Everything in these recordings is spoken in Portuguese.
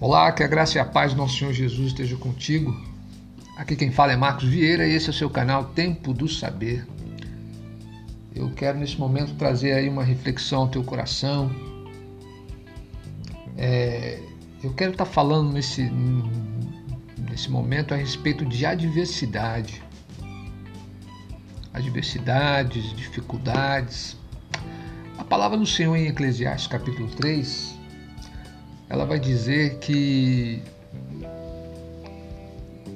Olá, que a graça e a paz do nosso Senhor Jesus esteja contigo. Aqui quem fala é Marcos Vieira e esse é o seu canal Tempo do Saber. Eu quero nesse momento trazer aí uma reflexão ao teu coração. É, eu quero estar falando nesse, nesse momento a respeito de adversidade. Adversidades, dificuldades. A palavra do Senhor em Eclesiastes capítulo 3 ela vai dizer que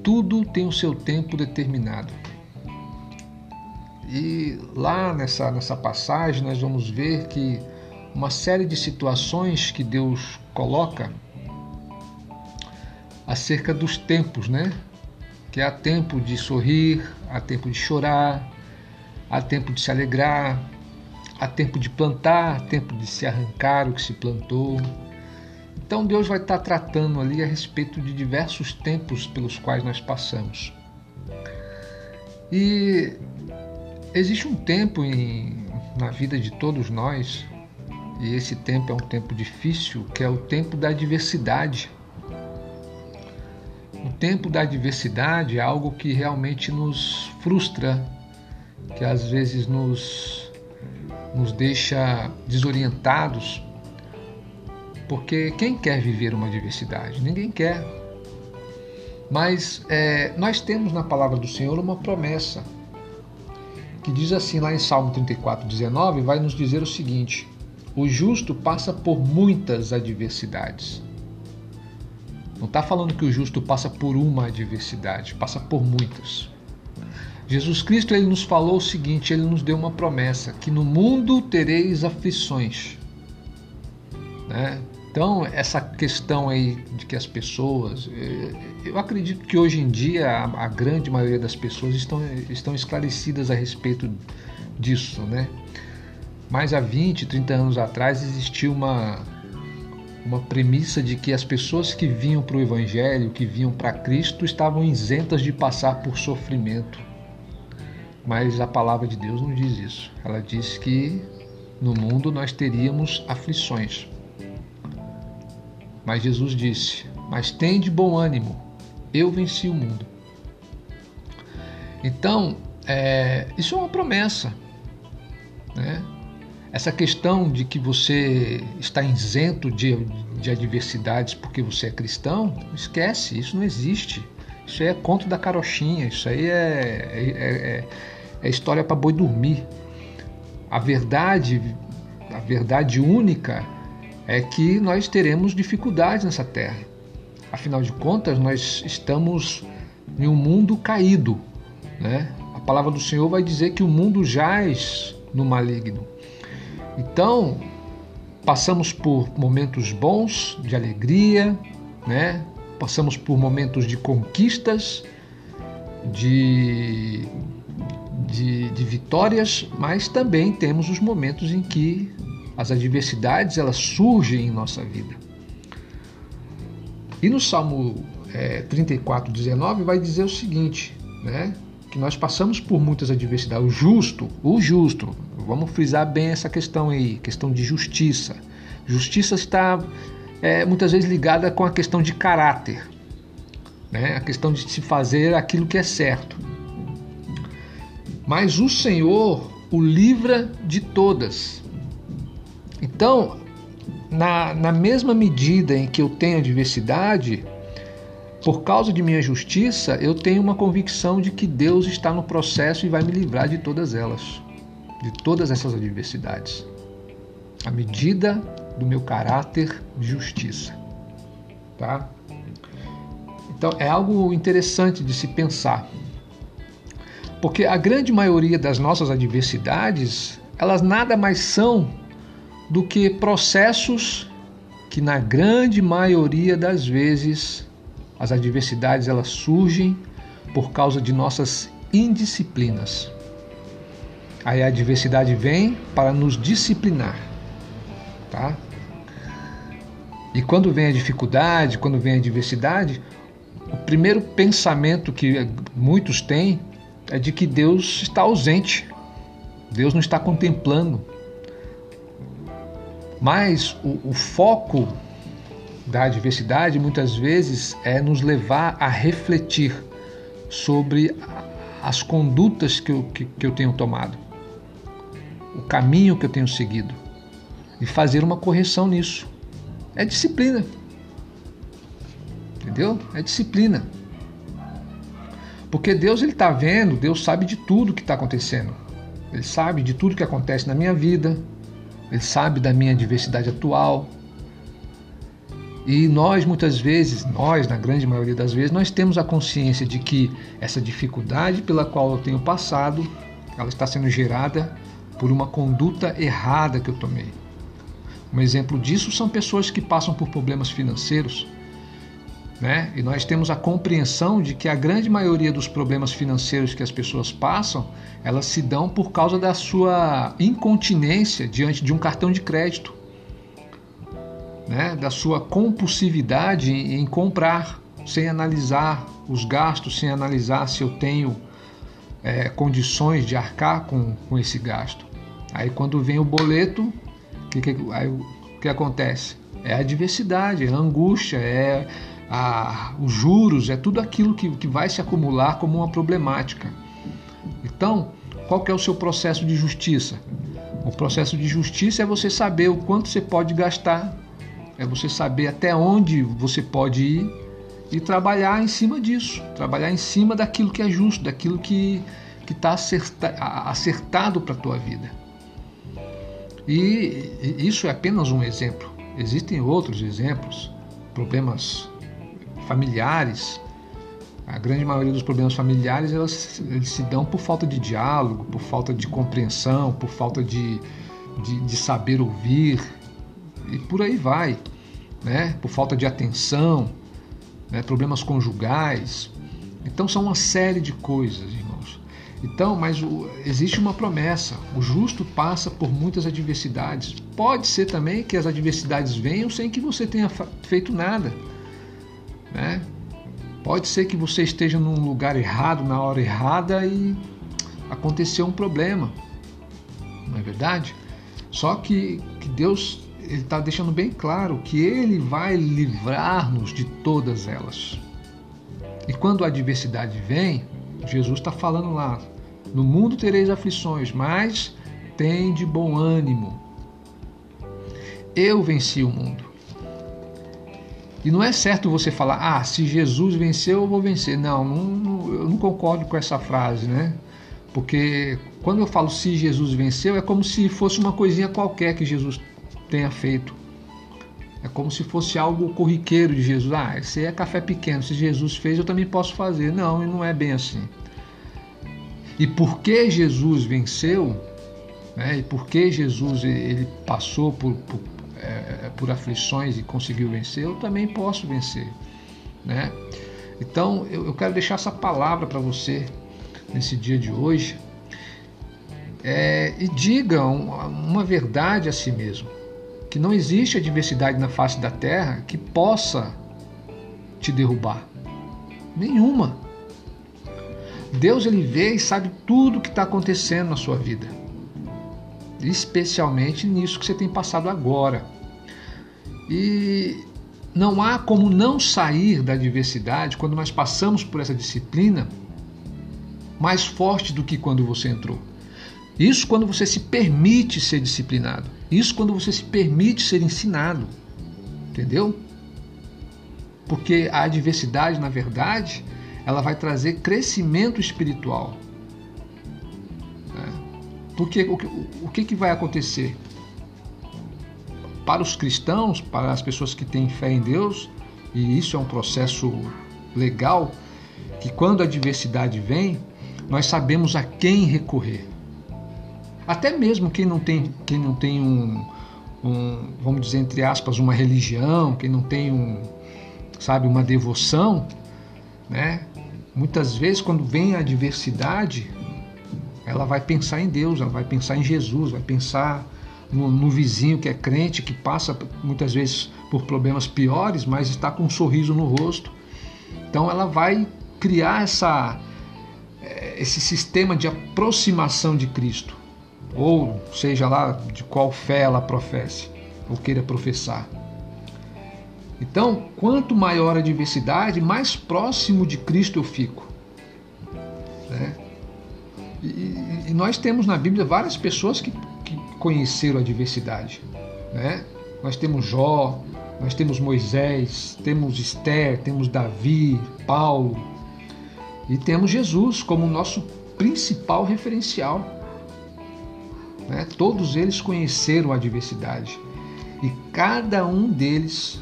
tudo tem o seu tempo determinado. E lá nessa, nessa passagem nós vamos ver que uma série de situações que Deus coloca acerca dos tempos, né? Que há tempo de sorrir, há tempo de chorar, há tempo de se alegrar, há tempo de plantar, há tempo de se arrancar o que se plantou então Deus vai estar tratando ali a respeito de diversos tempos pelos quais nós passamos. E existe um tempo em, na vida de todos nós, e esse tempo é um tempo difícil, que é o tempo da adversidade. O tempo da adversidade é algo que realmente nos frustra, que às vezes nos, nos deixa desorientados porque quem quer viver uma diversidade? Ninguém quer. Mas é, nós temos na palavra do Senhor uma promessa que diz assim lá em Salmo 34, 19, vai nos dizer o seguinte: o justo passa por muitas adversidades. Não está falando que o justo passa por uma adversidade, passa por muitas. Jesus Cristo ele nos falou o seguinte: ele nos deu uma promessa, que no mundo tereis aflições. Né? Então, essa questão aí de que as pessoas. Eh, eu acredito que hoje em dia a, grande maioria das pessoas estão, estão esclarecidas a respeito disso, né? Mas há 20, 30 anos atrás existia uma, uma premissa de que as pessoas que vinham para o Evangelho, que vinham para Cristo, estavam isentas de passar por sofrimento. Mas a palavra de Deus não diz isso. Ela diz que no mundo nós teríamos aflições. Mas Jesus disse: Mas tem de bom ânimo, eu venci o mundo. Então, é, isso é uma promessa. Né? Essa questão de que você está isento de, de adversidades porque você é cristão, esquece, isso não existe. Isso aí é conto da carochinha, isso aí é, é, é, é história para boi dormir. A verdade, a verdade única é que nós teremos dificuldades nessa terra. Afinal de contas, nós estamos em um mundo caído. Né? A palavra do Senhor vai dizer que o mundo jaz no maligno. Então, passamos por momentos bons, de alegria, né? passamos por momentos de conquistas, de, de, de vitórias, mas também temos os momentos em que as adversidades elas surgem em nossa vida. E no Salmo é, 34, 19 vai dizer o seguinte, né? Que nós passamos por muitas adversidades. O justo, o justo, vamos frisar bem essa questão aí, questão de justiça. Justiça está é, muitas vezes ligada com a questão de caráter, né? A questão de se fazer aquilo que é certo. Mas o Senhor o livra de todas. Então, na, na mesma medida em que eu tenho adversidade, por causa de minha justiça, eu tenho uma convicção de que Deus está no processo e vai me livrar de todas elas, de todas essas adversidades. À medida do meu caráter de justiça. Tá? Então é algo interessante de se pensar. Porque a grande maioria das nossas adversidades, elas nada mais são do que processos que na grande maioria das vezes as adversidades elas surgem por causa de nossas indisciplinas. Aí a adversidade vem para nos disciplinar, tá? E quando vem a dificuldade, quando vem a adversidade, o primeiro pensamento que muitos têm é de que Deus está ausente. Deus não está contemplando, mas o, o foco da adversidade muitas vezes é nos levar a refletir sobre as condutas que eu, que, que eu tenho tomado, o caminho que eu tenho seguido e fazer uma correção nisso. É disciplina. Entendeu? É disciplina. Porque Deus ele está vendo, Deus sabe de tudo que está acontecendo. Ele sabe de tudo que acontece na minha vida. Ele sabe da minha diversidade atual. E nós muitas vezes, nós na grande maioria das vezes, nós temos a consciência de que essa dificuldade pela qual eu tenho passado, ela está sendo gerada por uma conduta errada que eu tomei. Um exemplo disso são pessoas que passam por problemas financeiros né? E nós temos a compreensão de que a grande maioria dos problemas financeiros que as pessoas passam, elas se dão por causa da sua incontinência diante de um cartão de crédito, né? Da sua compulsividade em comprar sem analisar os gastos, sem analisar se eu tenho é, condições de arcar com, com esse gasto. Aí quando vem o boleto, o que, que, que acontece? É a diversidade, é a angústia, é a, os juros, é tudo aquilo que, que vai se acumular como uma problemática. Então, qual é o seu processo de justiça? O processo de justiça é você saber o quanto você pode gastar, é você saber até onde você pode ir e trabalhar em cima disso, trabalhar em cima daquilo que é justo, daquilo que está acerta, acertado para a tua vida. E isso é apenas um exemplo. Existem outros exemplos, problemas familiares, a grande maioria dos problemas familiares elas, eles se dão por falta de diálogo, por falta de compreensão, por falta de, de, de saber ouvir e por aí vai, né? Por falta de atenção, né? problemas conjugais. Então são uma série de coisas, irmãos. Então, mas o, existe uma promessa: o justo passa por muitas adversidades. Pode ser também que as adversidades venham sem que você tenha feito nada. Né? Pode ser que você esteja num lugar errado, na hora errada e aconteceu um problema. Não é verdade? Só que, que Deus está deixando bem claro que Ele vai livrar-nos de todas elas. E quando a adversidade vem, Jesus está falando lá: no mundo tereis aflições, mas tem de bom ânimo. Eu venci o mundo. E não é certo você falar, ah, se Jesus venceu, eu vou vencer. Não, não, não, eu não concordo com essa frase, né? Porque quando eu falo se Jesus venceu, é como se fosse uma coisinha qualquer que Jesus tenha feito. É como se fosse algo corriqueiro de Jesus. Ah, esse é café pequeno. Se Jesus fez, eu também posso fazer. Não, e não é bem assim. E porque Jesus venceu, né, e porque Jesus ele passou por, por, é, por aflições e conseguiu vencer, eu também posso vencer. Né? Então eu, eu quero deixar essa palavra para você nesse dia de hoje é, e diga uma, uma verdade a si mesmo: que não existe adversidade na face da terra que possa te derrubar. Nenhuma. Deus ele vê e sabe tudo o que está acontecendo na sua vida especialmente nisso que você tem passado agora. E não há como não sair da adversidade quando nós passamos por essa disciplina mais forte do que quando você entrou. Isso quando você se permite ser disciplinado. Isso quando você se permite ser ensinado. Entendeu? Porque a adversidade, na verdade, ela vai trazer crescimento espiritual. Porque o que, o que, que vai acontecer? Para os cristãos, para as pessoas que têm fé em Deus, e isso é um processo legal, que quando a adversidade vem, nós sabemos a quem recorrer. Até mesmo quem não tem, quem não tem um, um, vamos dizer entre aspas, uma religião, quem não tem um, sabe, uma devoção, né? Muitas vezes quando vem a adversidade, ela vai pensar em Deus, ela vai pensar em Jesus, vai pensar no, no, vizinho que é crente, que passa muitas vezes por problemas piores, mas está com um sorriso no rosto. Então ela vai criar essa, eh, esse sistema de aproximação de Cristo, ou seja lá de qual fé ela professe ou queira professar. Então, quanto maior a adversidade, mais próximo de Cristo eu fico. E, nós temos na Bíblia várias pessoas que, que conheceram a adversidade. Né? Nós temos Jó, nós temos Moisés, temos Esther, temos Davi, Paulo e temos Jesus como nosso principal referencial. Né? Todos eles conheceram a adversidade e cada um deles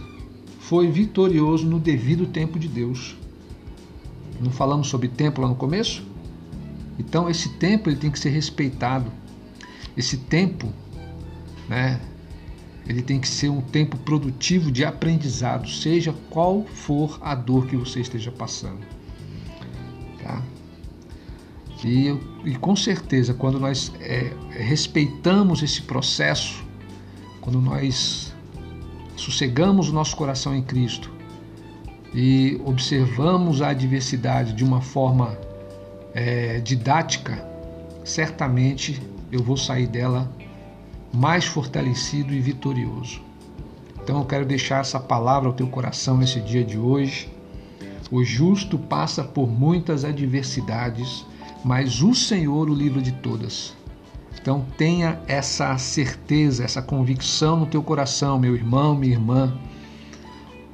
foi vitorioso no devido tempo de Deus. Não falamos sobre tempo lá no começo? Então esse tempo ele tem que ser respeitado. Esse tempo, né, ele tem que ser um tempo produtivo de aprendizado, seja qual for a dor que você esteja passando. Tá? E, e com certeza, quando nós é, respeitamos esse processo, quando nós sossegamos o nosso coração em Cristo e observamos a adversidade de uma forma é, didática, certamente eu vou sair dela mais fortalecido e vitorioso. Então eu quero deixar essa palavra ao teu coração nesse dia de hoje. O justo passa por muitas adversidades, mas o Senhor o livra de todas. Então tenha essa certeza, essa convicção no teu coração, meu irmão, minha irmã.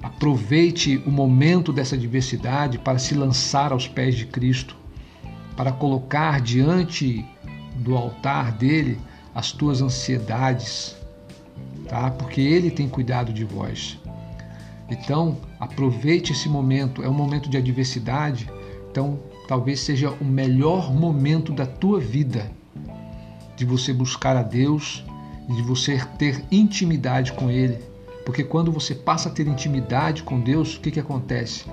Aproveite o momento dessa adversidade para se lançar aos pés de Cristo, para colocar diante do altar dele as tuas ansiedades, tá? Porque ele tem cuidado de vós. Então, aproveite esse momento, é um momento de adversidade, então talvez seja o melhor momento da tua vida de você buscar a Deus e de você ter intimidade com Ele. Porque quando você passa a ter intimidade com Deus, o que, que acontece?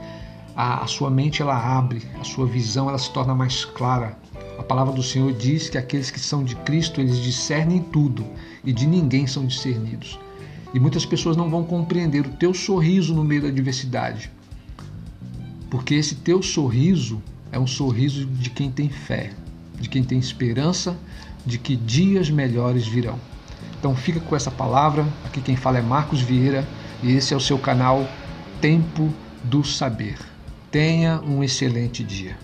A, a sua mente ela abre, a sua visão ela se torna mais clara. A palavra do Senhor diz que aqueles que são de Cristo, eles discernem tudo e de ninguém são discernidos. E muitas pessoas não vão compreender o teu sorriso no meio da adversidade. Porque esse teu sorriso é um sorriso de quem tem fé, de quem tem esperança, de que dias melhores virão. Então fica com essa palavra. Aqui quem fala é Marcos Vieira e esse é o seu canal Tempo do Saber. Tenha um excelente dia.